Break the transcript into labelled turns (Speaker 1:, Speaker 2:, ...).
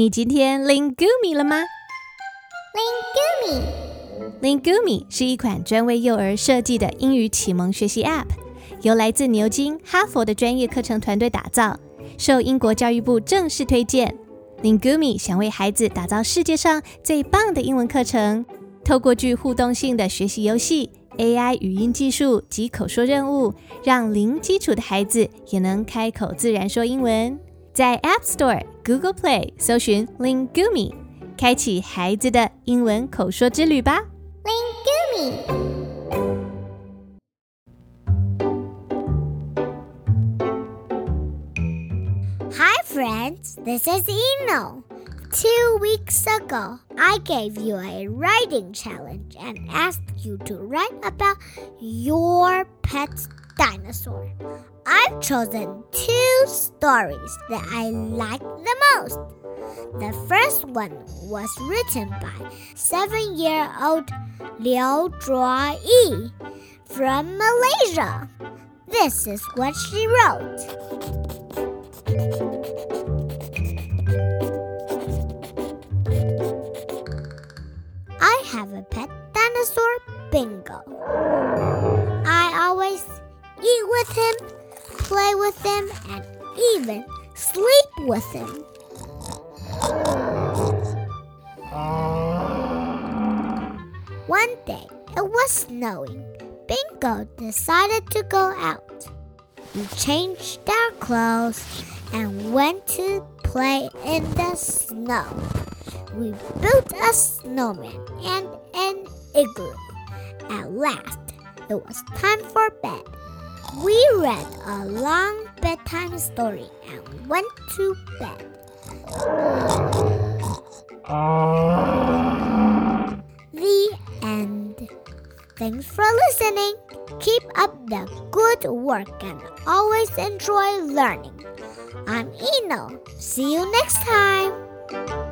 Speaker 1: 你今天 Lingumi 了吗
Speaker 2: Lingumi.
Speaker 1: Lingumi 是一款专为幼儿设计的英语启蒙学习 App，由来自牛津、哈佛的专业课程团队打造，受英国教育部正式推荐。Lingumi 想为孩子打造世界上最棒的英文课程，透过具互动性的学习游戏、AI 语音技术及口说任务，让零基础的孩子也能开口自然说英文。在 App Store、Google Play 搜寻 Lingumi，开启孩子的英文口说之旅吧。
Speaker 2: Lingumi. Hi, friends. This is Eno. Two weeks ago, I gave you a writing challenge and asked you to write about your pet dinosaur. I've chosen two stories that I like the most. The first one was written by seven year old Liu Zhuo Yi from Malaysia. This is what she wrote. I have a pet dinosaur, Bingo. Play with him, and even sleep with him. One day, it was snowing. Bingo decided to go out. We changed our clothes and went to play in the snow. We built a snowman and an igloo. At last, it was time for bed. We read a long bedtime story and went to bed. The end. Thanks for listening. Keep up the good work and always enjoy learning. I'm Eno. See you next time.